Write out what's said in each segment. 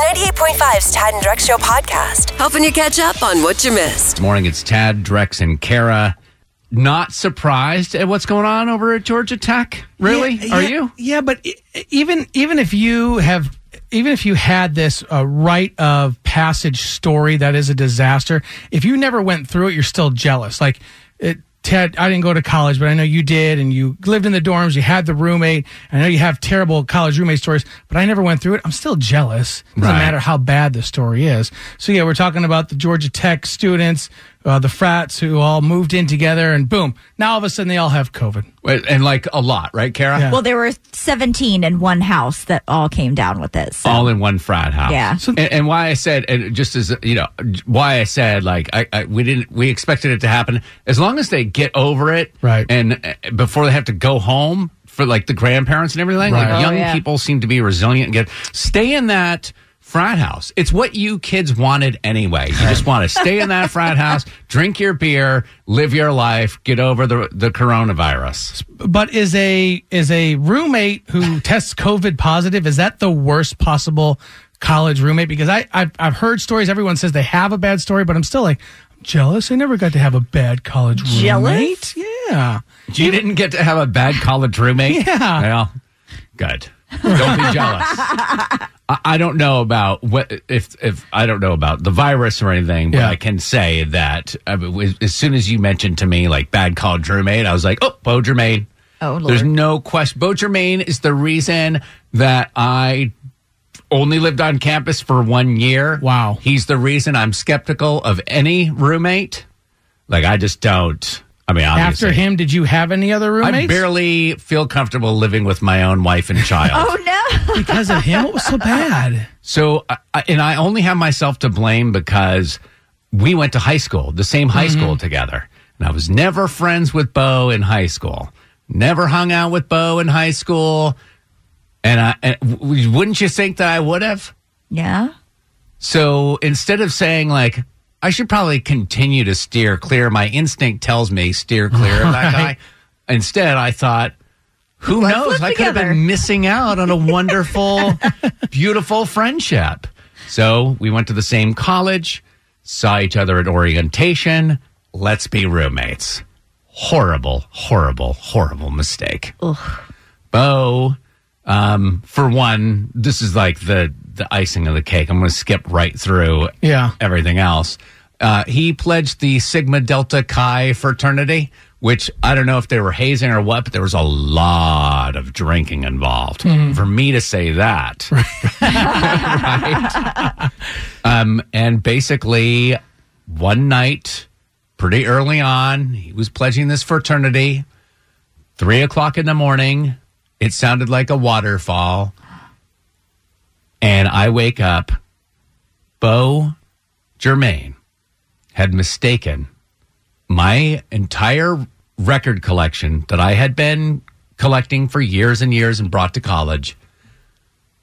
B98.5's Tad and Drex Show podcast, helping you catch up on what you missed. Morning, it's Tad, Drex, and Kara. Not surprised at what's going on over at Georgia Tech? Really? Yeah, Are yeah, you? Yeah, but even even if you have even if you had this uh, rite of passage story that is a disaster, if you never went through it, you're still jealous. Like it, Ted, I didn't go to college, but I know you did, and you lived in the dorms. You had the roommate. I know you have terrible college roommate stories, but I never went through it. I'm still jealous. Doesn't Right. matter how bad the story is. So yeah, we're talking about the Georgia Tech students, uh, the frats who all moved in together, and boom, now all of a sudden they all have COVID. And like a lot, right, Kara? Yeah. Well, there were 17 in one house that all came down with it. So. All in one frat house. Yeah. and, and why I said, and just as you know, why I said like I, I we didn't we expected it to happen as long as they get over it, Right. And uh, before they have to go home for like the grandparents and everything, Right. like Oh, young yeah. people seem to be resilient and get stay in that frat house. It's what you kids wanted anyway. You just want to stay in that frat house, drink your beer, live your life, get over the the coronavirus. But is a is a roommate who tests COVID positive? Is that the worst possible college roommate? Because I I've, I've heard stories. Everyone says they have a bad story, but I'm still like I'm jealous. I never got to have a bad college roommate. Jealous? roommate. Yeah. You didn't get to have a bad college roommate? Yeah. Well, good. Don't be jealous. I, don't know about what if if I don't know about the virus or anything, but Yeah. I can say that I mean, as soon as you mentioned to me like bad college roommate, I was like, oh, Bo Germain. Oh, Lord. There's no question. Bo Germain is the reason that I only lived on campus for one year. Wow. He's the reason I'm skeptical of any roommate. Like I just don't. I mean, obviously, After him, did you have any other roommates? I barely feel comfortable living with my own wife and child. oh, no. because of him. What was so bad? So, I- I, and I only have myself to blame because we went to high school, the same high mm-hmm. school together. And I was never friends with Bo in high school. Never hung out with Bo in high school. And, I, and w- wouldn't you think that I would have? Yeah. So instead of saying like, I should probably continue to steer clear, my instinct tells me steer clear of that guy. Instead, I thought, who Let's knows? I could have together. been missing out on a wonderful, beautiful friendship. So we went to the same college, saw each other at orientation. Let's be roommates. Horrible, horrible, horrible mistake. Bo, um, for one, this is like the the icing of the cake. I'm going to skip right through Yeah. everything else. Uh, he pledged the Sigma Delta Chi fraternity, which I don't know if they were hazing or what, but there was a lot of drinking involved. For me to say that, right? Um, and basically, one night, pretty early on, he was pledging this fraternity. Three o'clock in the morning, it sounded like a waterfall. And I wake up. Bo Germain had mistaken my entire record collection that I had been collecting for years and years and brought to college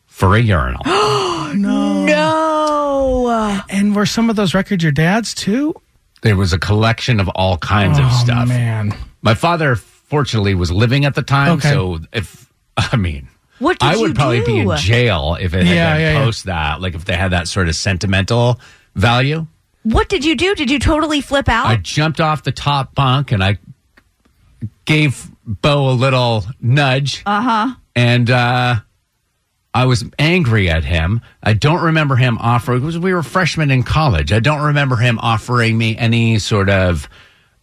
for a urinal. No. No. And were some of those records your dad's too? there was a collection of all kinds of oh stuff. man. My father, fortunately, was living at the time. Okay. So if, I mean, What I would you probably be in jail if it had Yeah, been yeah, yeah. post that, like if they had that sort of sentimental value. What did you do? Did you totally flip out? I jumped off the top bunk and I gave Bo a little nudge. Uh huh. And uh, I was angry at him. I don't remember him offering, because we were freshmen in college. I don't remember him offering me any sort of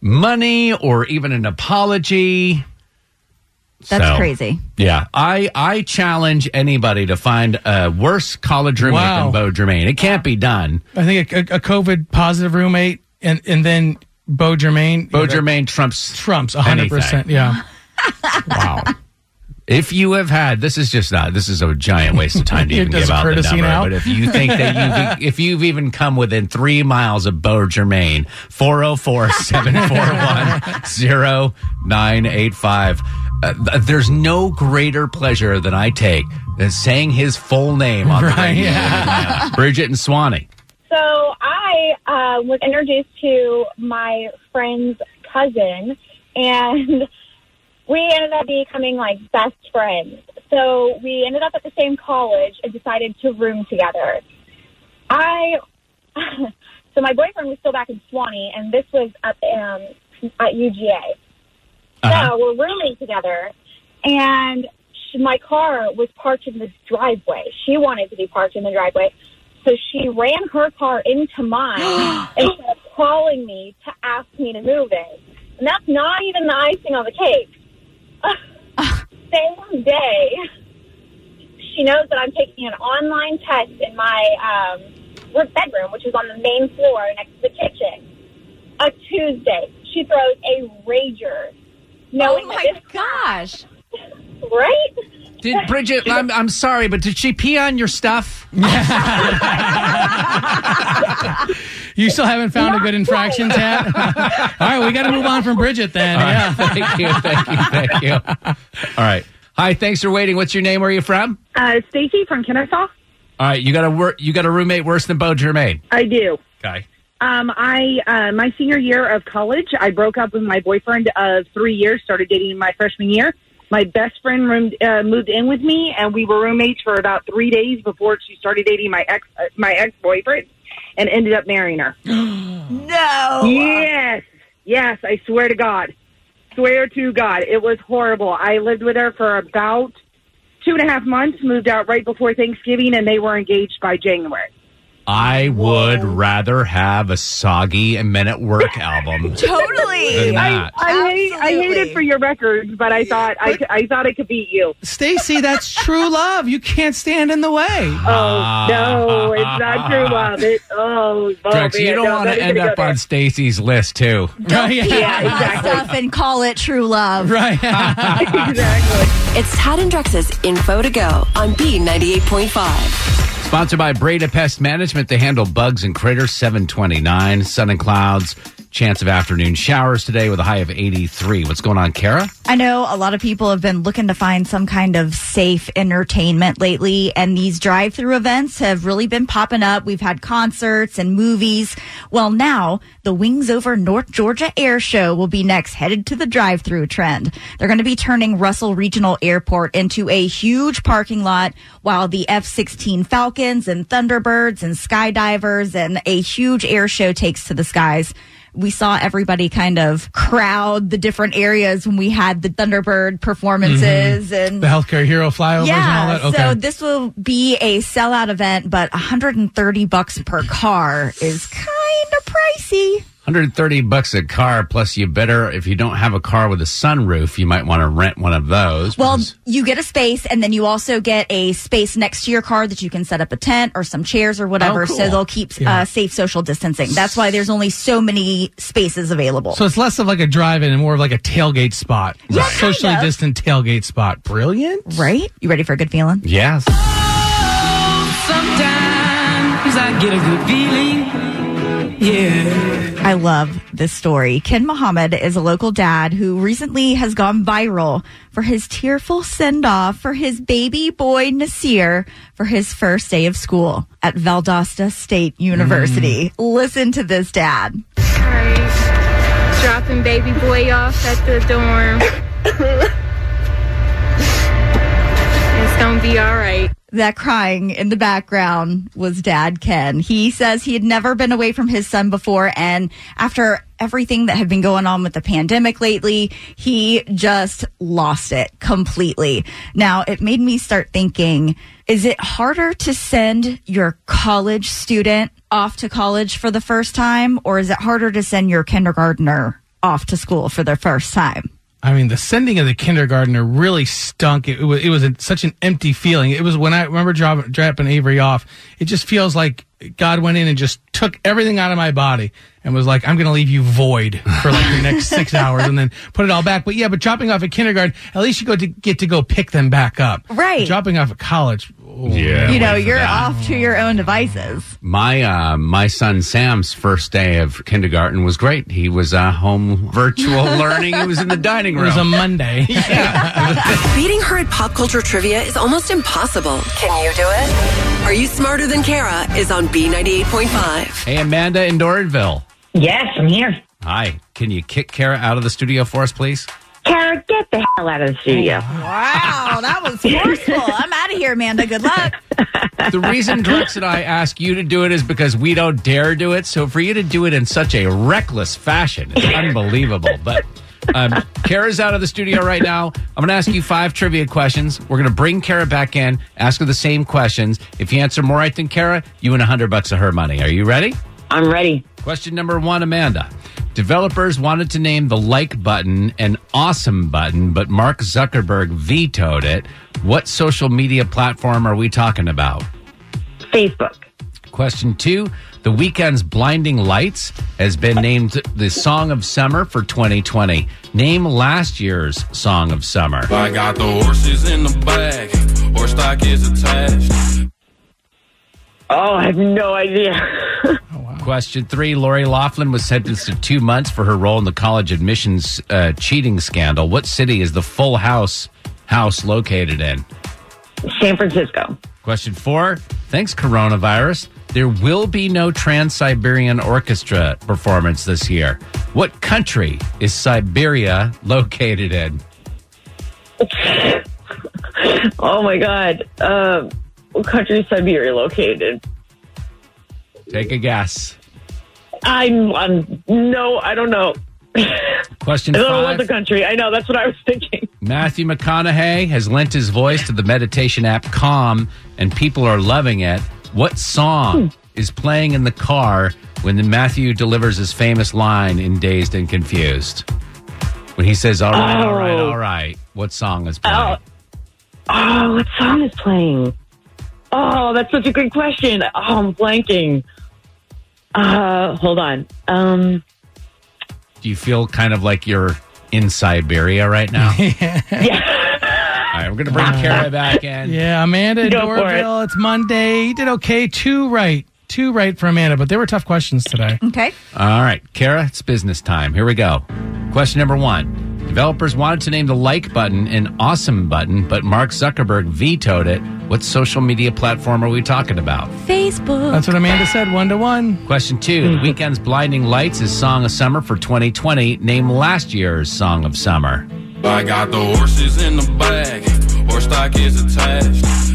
money or even an apology. That's So, crazy. Yeah, I I challenge anybody to find a worse college roommate Wow. than Bo Germain. It can't be done. I think a, a, a COVID positive roommate, and and then Bo Germain. Bo you know, Germain trumps trumps hundred percent. anything. Yeah. Wow. If you have had, this is just not. This is a giant waste of time to even give out the number. now. But if you think that you, if you've even come within three miles of Beau Germain, 404-741-0985. Uh, there's no greater pleasure than I take than saying his full name on the radio. yeah. Bridget and Suwanee. So I uh, was introduced to my friend's cousin, and we ended up becoming like best friends. So we ended up at the same college and decided to room together. I so my boyfriend was still back in Suwanee, and this was up um, at UGA. Uh-huh. So we're rooming together, and she, my car was parked in the driveway. She wanted to be parked in the driveway. So she ran her car into mine and started calling me to ask me to move it. And that's not even the icing on the cake. Same day, she knows that I'm taking an online test in my um, bedroom, which is on the main floor next to the kitchen. A Tuesday, she throws a rager, knowing oh my this gosh. right? Did Bridget? I'm, I'm sorry, but did she pee on your stuff? You still haven't found a good infraction, Tad? All right, we got to move on from Bridget then. All right, Yeah. thank you, thank you, thank you. All right. Hi, thanks for waiting. What's your name? Where are you from? Uh, Stacy from Kennesaw. All right, you got a wor- you got a roommate worse than Beau Germain. I do. Okay. Um, I uh, my senior year of college, I broke up with my boyfriend of three years. Started dating in my freshman year. My best friend roomed, uh, moved in with me, and we were roommates for about three days before she started dating my ex uh, my ex boyfriend, and ended up marrying her. No. Yes, yes, I swear to God, swear to God, it was horrible. I lived with her for about two and a half months. Moved out right before Thanksgiving, and they were engaged by January. I would rather have a soggy and Men at Work album Totally. than that. I hate, I hate Absolutely. it for your records, but I thought I, I thought I could beat you. Stacy, that's true love. You can't stand in the way. Oh no, it's not true love. It oh, oh Drex, you don't no, want to even end gonna up go there. on Stacy's list too. Right, Yeah, Yeah, exactly. stuff and call it true love. Right. exactly. It's Tad and Drex's Info to Go on B98.5. Sponsored by Breda Pest Management. They handle bugs and critters. 729, sun and clouds. Chance of afternoon showers today with a high of 83. What's going on, Kara? I know a lot of people have been looking to find some kind of safe entertainment lately, and these drive through events have really been popping up. We've had concerts and movies. Well, now the Wings Over North Georgia Air Show will be next, headed to the drive through trend. They're going to be turning Russell Regional Airport into a huge parking lot while the F 16 And Thunderbirds and skydivers and a huge air show takes to the skies we saw everybody kind of crowd the different areas when we had the Thunderbird performances mm-hmm. and the healthcare hero flyovers and all yeah, that. Okay. so this will be a sellout event, but 130 bucks per car is kind of pricey. 130 bucks a car, plus you better, if you don't have a car with a sunroof, you might want to rent one of those. Well, because- you get a space, and then you also get a space next to your car that you can set up a tent or some chairs or whatever, Oh, cool. so they'll keep Yeah. uh, safe social distancing. That's why there's only so many spaces available. So it's less of like a drive-in and more of like a tailgate spot, Yeah, a socially of. distant tailgate spot. Brilliant. right? You ready for a good feeling? yes. Sometimes I get a good feeling. Yeah. I love this story. Ken Muhammad is a local dad who recently has gone viral for his tearful send off for his baby boy Nasir for his first day of school at Valdosta State University. Mm. Listen to this dad. Alright. Dropping baby boy off at the dorm. it's gonna be alright. That crying in the background was dad Ken. He says he had never been away from his son before and after everything that had been going on with the pandemic lately, he just lost it completely. Now, it made me start thinking, is it harder to send your college student off to college for the first time or is it harder to send your kindergartner off to school for the first time? I mean, the sending of the kindergartner really stunk. It, was it was a, such an empty feeling. It was when I remember drop, dropping Avery off. It just feels like God went in and just took everything out of my body and was like, I'm going to leave you void for like the next six hours and then put it all back. But yeah, but dropping off at kindergarten, at least you go to get to go pick them back up. Right. Dropping off at college. oh, Yeah. you know, you're that. off to your own devices. My uh, my son Sam's first day of kindergarten was great. He was uh, home virtual learning. He was in the dining room. It was a Monday. Beating her at pop culture trivia is almost impossible. Can you do it? Are You Smarter Than Kara is on B98.5. hey, Amanda in Doraville. Yes, I'm here. Hi. Can you kick Kara out of the studio for us, please? Kara, get the hell out of the studio. Wow, that was forceful. I'm out of here, Amanda. Good luck. The reason Drex and I ask you to do it is because we don't dare do it. So for you to do it in such a reckless fashion is unbelievable. But um, Kara's out of the studio right now. I'm going to ask you five trivia questions. We're going to bring Kara back in, ask her the same questions. If you answer more right than Kara, you win 100 bucks of her money. Are you ready? I'm ready. Question number one, Amanda. Developers wanted to name the like button an awesome button, but Mark Zuckerberg vetoed it. What social media platform are we talking about? Facebook. Question two The Weeknd's Blinding Lights has been named the Song of Summer for 2020. Name last year's Song of Summer. I got the horses in the back, horse stock is attached. Oh, I have no idea. Question three Lori Loughlin was sentenced to two months for her role in the college admissions uh, cheating scandal. What city is the Full House house located in? San Francisco. Question four Thanks, coronavirus. There will be no Trans Siberian Orchestra performance this year. What country is Siberia located in? Oh my God. Uh, what country is Siberia located? Take a guess. I'm, I'm no, I don't know. Question I don't know what five. the country. I know that's what I was thinking. Matthew McConaughey has lent his voice to the meditation app Calm, and people are loving it. What song hmm. is playing in the car when Matthew delivers his famous line in Dazed and Confused? When he says, All right, all right, Oh. all right. What song is playing? Oh, oh, what song is playing? Oh, that's such a good question. Oh, I'm blanking. Uh, hold on. Um, Do you feel kind of like you're in Siberia right now? yeah. All right, we're going to bring Kara back in. Yeah, Amanda Go for Doraville. It's Monday. You did okay. Two right. Two right for Amanda, but they were tough questions today. Okay. All right, Kara, it's business time. Here we go. Question number one. Developers wanted to name the like button an awesome button, but Mark Zuckerberg vetoed it. What social media platform are we talking about? Facebook. That's what Amanda said. One to one. Question two. The Weeknd's Blinding Lights is Song of Summer for 2020. Name last year's Song of Summer. I got the horses in the back, horse stock is attached.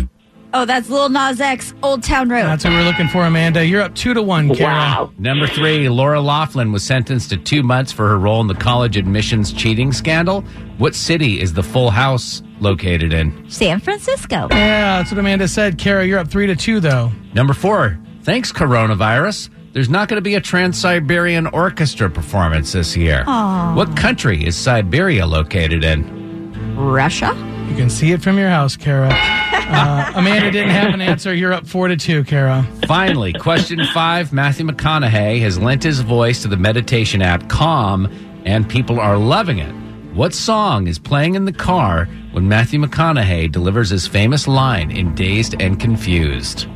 Oh, that's Lil Nas X, Old Town Road. That's what we're looking for, Amanda. You're up two to one, Kara. Wow. Number three, Laura Loughlin was sentenced to two months for her role in the college admissions cheating scandal. What city is the Full House located in? San Francisco. Yeah, that's what Amanda said. Kara, you're up three to two, though. Number four, thanks, coronavirus. There's not going to be a Trans Siberian Orchestra performance this year. What country is Siberia located in? Russia. You can see it from your house, Kara. Uh, Amanda didn't have an answer. You're up four to two, Kara. Finally, question five Matthew McConaughey has lent his voice to the meditation app Calm, and people are loving it. What song is playing in the car when Matthew McConaughey delivers his famous line in Dazed and Confused?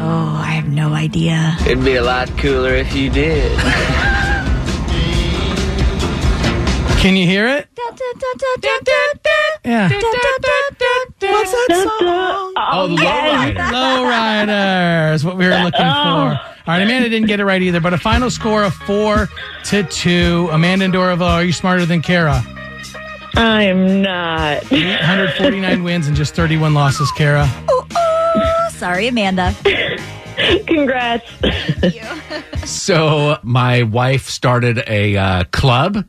Oh, I have no idea. It'd be a lot cooler if you did. Can you hear it? Yeah. What's that song? Oh, the lowrider. Lowrider is what we were looking for. All right, Amanda didn't get it right either, but a final score of four to two. Amanda and Doraville, are you smarter than Kara? I'm not. 149 wins and just 31 losses, Kara. Ooh, ooh. Sorry, Amanda. Congrats. So, my wife started a uh, club,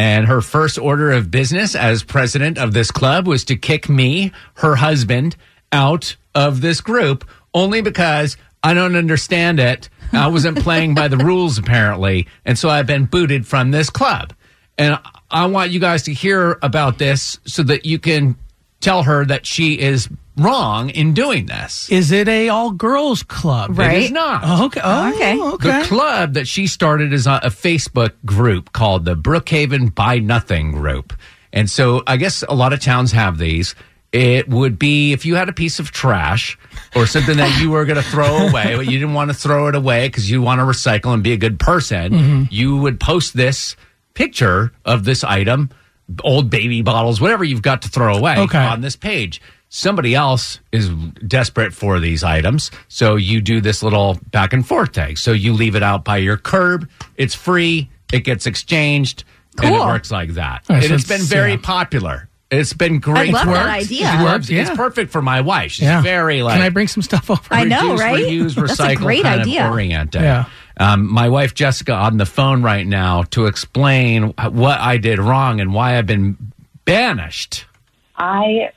and her first order of business as president of this club was to kick me, her husband, out of this group only because I don't understand it. I wasn't playing by the rules, apparently. And so I've been booted from this club. And I want you guys to hear about this so that you can tell her that she is wrong in doing this. Is it a all girls club? Right. It is not. Oh, okay. Oh, Okay. okay. The club that she started is a, a Facebook group called the Brookhaven Buy Nothing Group. And so I guess a lot of towns have these. It would be if you had a piece of trash or something that you were going to throw away, but you didn't want to throw it away because you want to recycle and be a good person, Mm-hmm. you would post this picture of this item, old baby bottles, whatever you've got to throw away Okay. on this page. Somebody else is desperate for these items. So you do this little back and forth tag. So you leave it out by your curb. It's free. It gets exchanged. And it Cool. works like that. Right, and so it's been very yeah. popular. It's been great. I love that Works. idea. It Works, works. It's perfect for my wife. She's Yeah. very like Can I bring some stuff over? I know, reduce, right? Reuse, That's a great kind idea. of oriented. Yeah. Um, my wife Jessica on the phone right now to explain what I did wrong and why I've been banished. I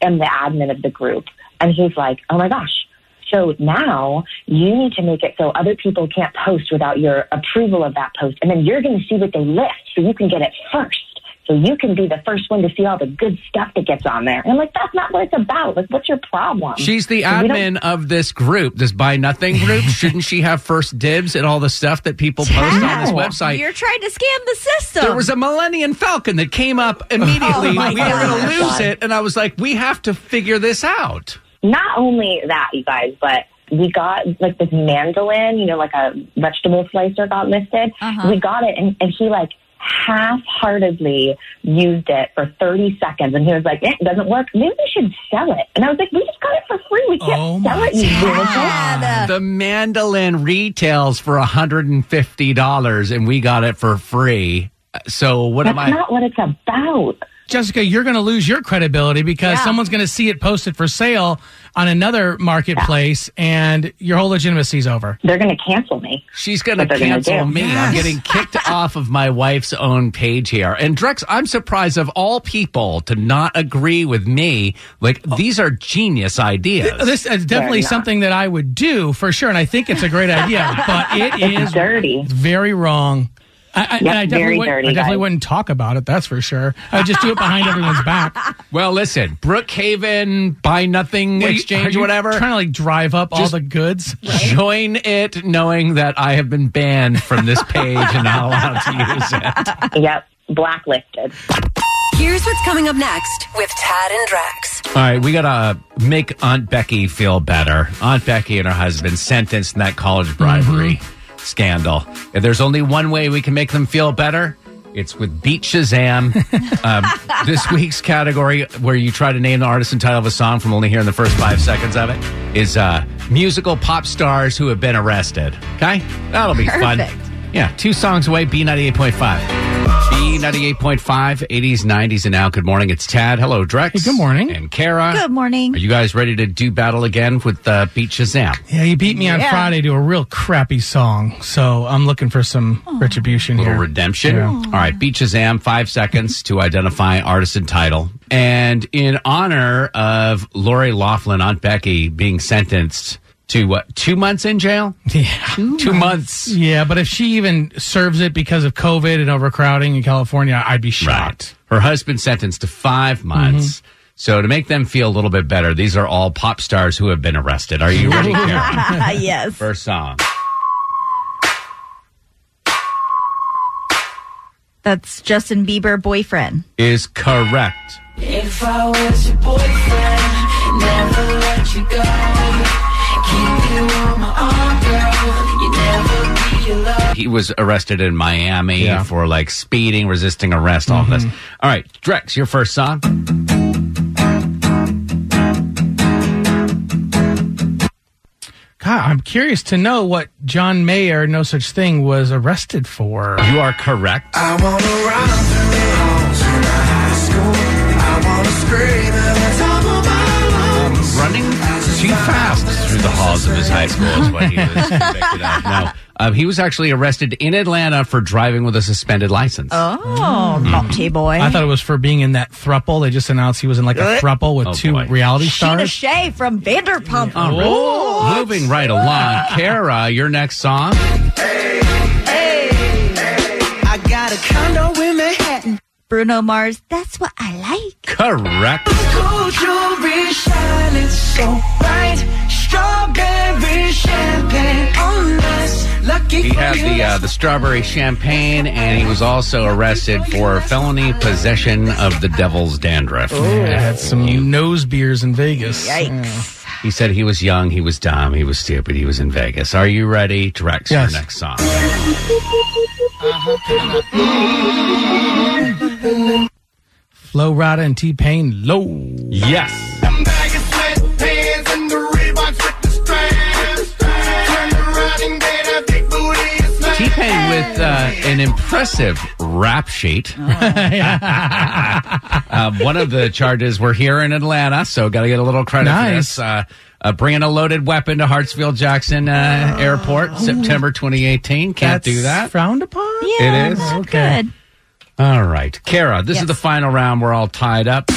am the admin of the group. And he's like, oh my gosh. So now you need to make it so other people can't post without your approval of that post. And then you're going to see what they list so you can get it first. So you can be the first one to see all the good stuff that gets on there. And I'm like, that's not what it's about. Like, what's your problem? She's the admin of this group, this Buy Nothing group. Shouldn't she have first dibs at all the stuff that people post on this website? You're trying to scam the system. There was a Millennium Falcon that came up immediately. Oh, my we were going to lose it, and I was like, we have to figure this out. not only that, you guys, but we got like this mandolin, you know, like a vegetable slicer got listed. Uh-huh. We got it, and, and he like half-heartedly used it for 30 seconds, and he was like, eh, "It doesn't work. Maybe we should sell it." And I was like, "We just got it for free. We can't Oh, sell it, you. God. The mandolin retails for $150, and we got it for free. So what That's am I? not what it's about. Jessica, you're going to lose your credibility because Yeah. someone's going to see it posted for sale on another marketplace, and your whole legitimacy's over. They're going to cancel me. She's going to What they're gonna cancel do. me. I'm getting kicked off of my wife's own page here. And Drex, I'm surprised of all people to not agree with me. Like, these are genius ideas. This is definitely something that I would do for sure, and I think it's a great idea, but it is dirty. very wrong. I, I, Yep, and I definitely, very would, dirty, I definitely guys. wouldn't talk about it. That's for sure. I'd just do it behind everyone's back. well, listen, Brookhaven, Buy Nothing What, are you- Exchange, are you whatever. Trying to like drive up all the goods. Join it knowing that I have been banned from this page and not allowed to use it. Yep, blacklisted. Here's what's coming up next with Tad and Drex. All right, we got to make Aunt Becky feel better. Aunt Becky and her husband sentenced in that college bribery mm-hmm. Scandal. If there's only one way we can make them feel better, it's with Beat Shazam. um, this week's category, where you try to name the artist and title of a song from only hearing the first five seconds of it, is uh, musical pop stars who have been arrested. Okay? That'll be fun. Perfect. Yeah, two songs away, B98.5. B98.5, 80s, 90s, and now. Good morning. It's Tad. Hello, Drex. Hey, good morning. And Kara. Good morning. Are you guys ready to do battle again with uh, Beat Shazam? Yeah, you beat me on Yeah. Friday to a real crappy song, so I'm looking for some retribution a little here. redemption. Yeah. All right, Beat Shazam, five seconds to identify artist and title. And in honor of Lori Loughlin, Aunt Becky, being sentenced to what, two months in jail? Yeah. Two months. Yeah, but if she even serves it because of COVID and overcrowding in California, I'd be shocked. Her husband sentenced to five months. Mm-hmm. So to make them feel a little bit better, these are all pop stars who have been arrested. Are you ready, Karen? yes. First song. That's Justin Bieber boyfriend. is correct. If I was your boyfriend, never let you go. He was arrested in Miami Yeah. for like speeding, resisting arrest, all of this. Mm-hmm. All right, Drex, your first song. God, I'm curious to know what John Mayer, no such thing, was arrested for. You are correct. I wanna run through the halls in the high school. I wanna scream at the top of my lungs. Running too fast through the halls of his high school is what he was convicted of. No, um, he was actually arrested in Atlanta for driving with a suspended license. Oh, naughty boy. I thought it was for being in that thruple. They just announced he was in like a thruple with Oh, two boy. reality Scheana stars. Shay from Vanderpump All right. Rules. Moving right along, Kara, your next song. I got a condo in Manhattan. Bruno Mars. That's what I like. Correct. Gold jewelry shining so bright. Strawberry champagne on us. Lucky He had the uh, the strawberry champagne, and he was also arrested for felony possession of the devil's dandruff. Had some nose beers in Vegas. Yikes. He said he was young, he was dumb, he was stupid, he was in Vegas. Are you ready, Drex, Yes. your next song? Flo Rida and T Pain, low. Yes. With uh, an impressive rap sheet. uh, one of the charges were here in Atlanta, so got to get a little credit for Nice. this. Uh, uh, bringing a loaded weapon to Hartsfield Jackson uh, Airport, September 2018. Can't That's do that. Frowned upon? Yeah, It is? Okay. Good. All right. Kara, this is Yes. the final round. We're all tied up.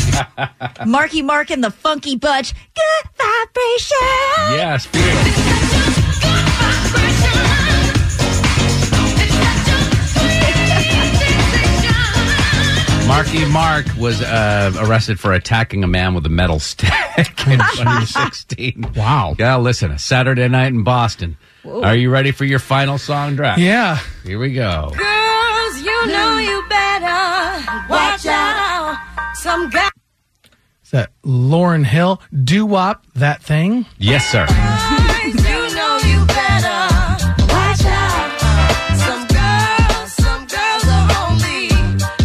Marky Mark and the Funky Bunch. Good vibration. Yes, beautiful. Marky Mark was uh, arrested for attacking a man with a metal stick in 2016. Wow. Yeah, listen, a Saturday night in Boston. Are you ready for your final song draft? Yeah. Here we go. Girls, you know you better watch out. Some guys. Is that Lauryn Hill? Doo Wop, that thing? Yes, sir. You know you better watch out. Some girls, some girls are only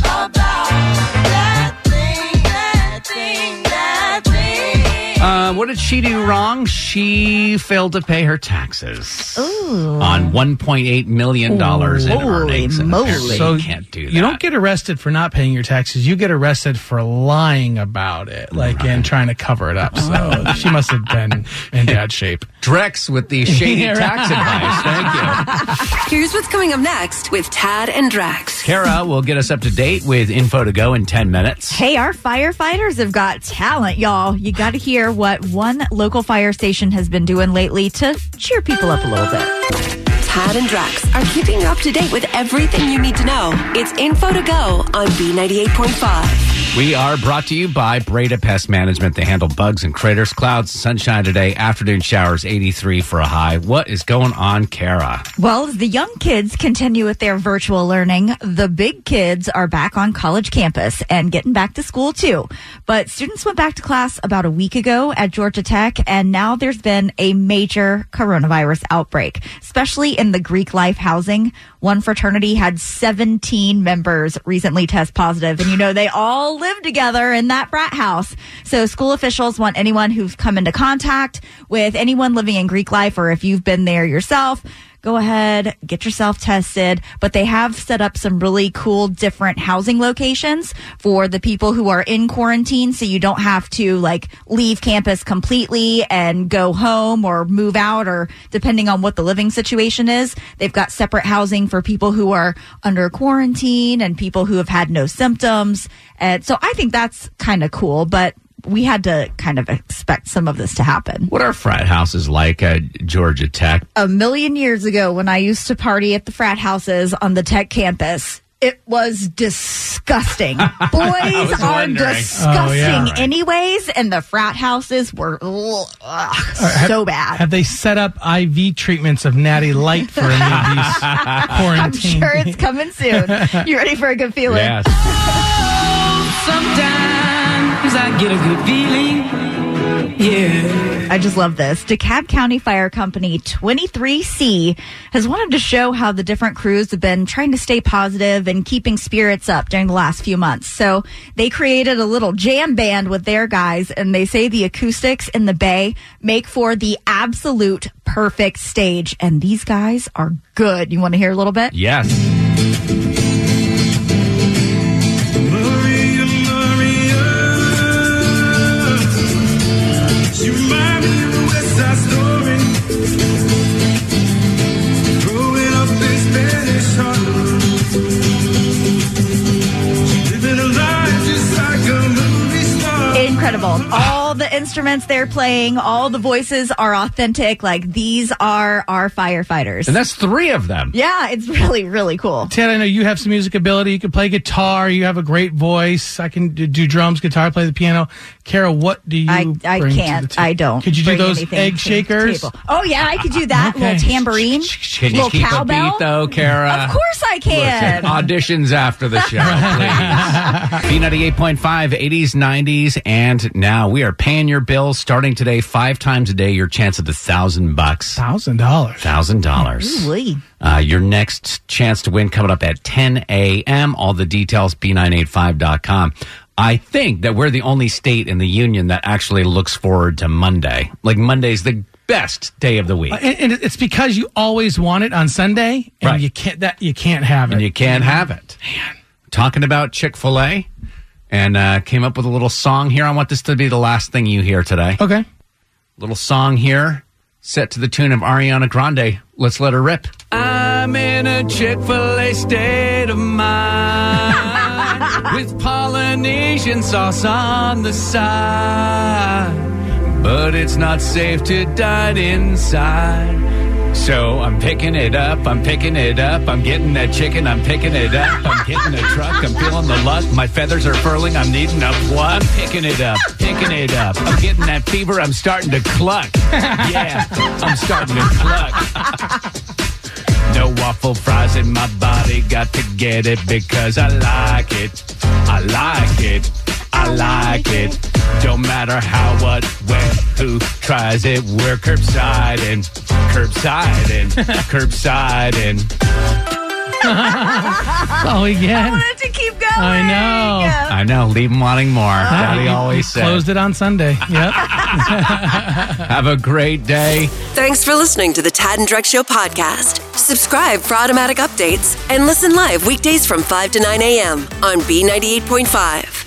about that thing, that thing, that thing. Uh, what did she do wrong? She failed to pay her taxes on $1.8 million in Holy earnings. and moly. apparently So you can't do that. You don't get arrested for not paying your taxes. You get arrested for lying about it, like and trying to cover it up. So oh. she must have been in bad shape. Drex with the shady Yeah, tax advice. Thank you. Here's what's coming up next with Tad and Drex. Kara will get us up to date with info to go in 10 minutes. Hey, our firefighters have got talent, y'all. You got to hear what one local fire station has been doing lately to cheer people up a little bit. Tad and Drex are keeping you up to date with everything you need to know. It's info to go on B98.5. We are brought to you by Breda Pest Management. They handle bugs and critters. Clouds, sunshine today, afternoon showers, 83 for a high. What is going on, Kara? Well, the young kids continue with their virtual learning, the big kids are back on college campus and getting back to school too. But students went back to class about a week ago at Georgia Tech, and now there's been a major coronavirus outbreak, especially in the Greek life housing. One fraternity had 17 members recently test positive, and you know, they all live together in that frat house. So school officials want anyone who's come into contact with anyone living in Greek life, or if you've been there yourself, go ahead, get yourself tested. But they have set up some really cool different housing locations for the people who are in quarantine. So you don't have to like leave campus completely and go home or move out or depending on what the living situation is. They've got separate housing for people who are under quarantine and people who have had no symptoms. And so I think that's kind of cool, but we had to kind of expect some of this to happen. What are frat houses like at Georgia Tech? a million years ago when I used to party at the frat houses on the tech campus. It was disgusting. Boys was are wondering. disgusting, Oh, yeah, right. anyways, and the frat houses were ugh, uh, have- so bad. Have they set up IV treatments of Natty Light for any of these I'm quarantine? sure it's coming soon. You ready for a good feeling? Yes. Sometimes I get a good feeling. Yeah. I just love this. DeKalb County Fire Company 23C has wanted to show how the different crews have been trying to stay positive and keeping spirits up during the last few months. So they created a little jam band with their guys and they say the acoustics in the bay make for the absolute perfect stage. And these guys are good. You want to hear a little bit? Yes. Incredible. All the instruments they're playing, all the voices are authentic. Like these are our firefighters. And that's three of them. yeah, it's really, really cool. Ted, I know you have some music ability. You can play guitar. You have a great voice. I can do, do drums, guitar, play the piano. Kara, what do you? I, I bring can't. the ta- I don't. Could you do those egg shakers? Oh yeah, I could do that. Ah, okay. Little tambourine. Can you little keep cowbell. a beat though, Kara? Of course I can. Auditions after the show, please. B98.5, 80s, 90s, and now we are paying your bills starting today, five times a day, your chance at a thousand bucks. Thousand dollars. Thousand dollars. Ooh-wee. Uh, your next chance to win coming up at 10 a.m. All the details, b985.com. I think that we're the only state in the union that actually looks forward to Monday. Like Monday's the best day of the week. And, and it's because you always want it on Sunday, and Right. you can't that you can't have it. and you can't have it. Man. Talking about Chick fil A and uh, came up with a little song here. I want this to be the last thing you hear today. Okay. Little song here set to the tune of Ariana Grande. Let's let her rip. I'm in a Chick fil A state of mind with Polynesian sauce on the side. But it's not safe to dine inside. So I'm picking it up, I'm picking it up, I'm getting that chicken, I'm picking it up, I'm getting a truck, I'm feeling the luck, my feathers are furling, I'm needing a plug. I'm picking it up, picking it up, I'm getting that fever, I'm starting to cluck. Yeah, I'm starting to cluck. No waffle fries in my body, got to get it because I like it. I like it. I like it. Don't matter how, what, when, who tries it. We're curbside and curbside and curbside and. Oh, we I get. wanted to keep going. I know. I know, leave them wanting more. Uh, Daddy always said. Closed it on Sunday. Yep. Have a great day. Thanks for listening to the Tad and Drex Show podcast. Subscribe for automatic updates and listen live weekdays from 5 to 9 a.m. on B98.5.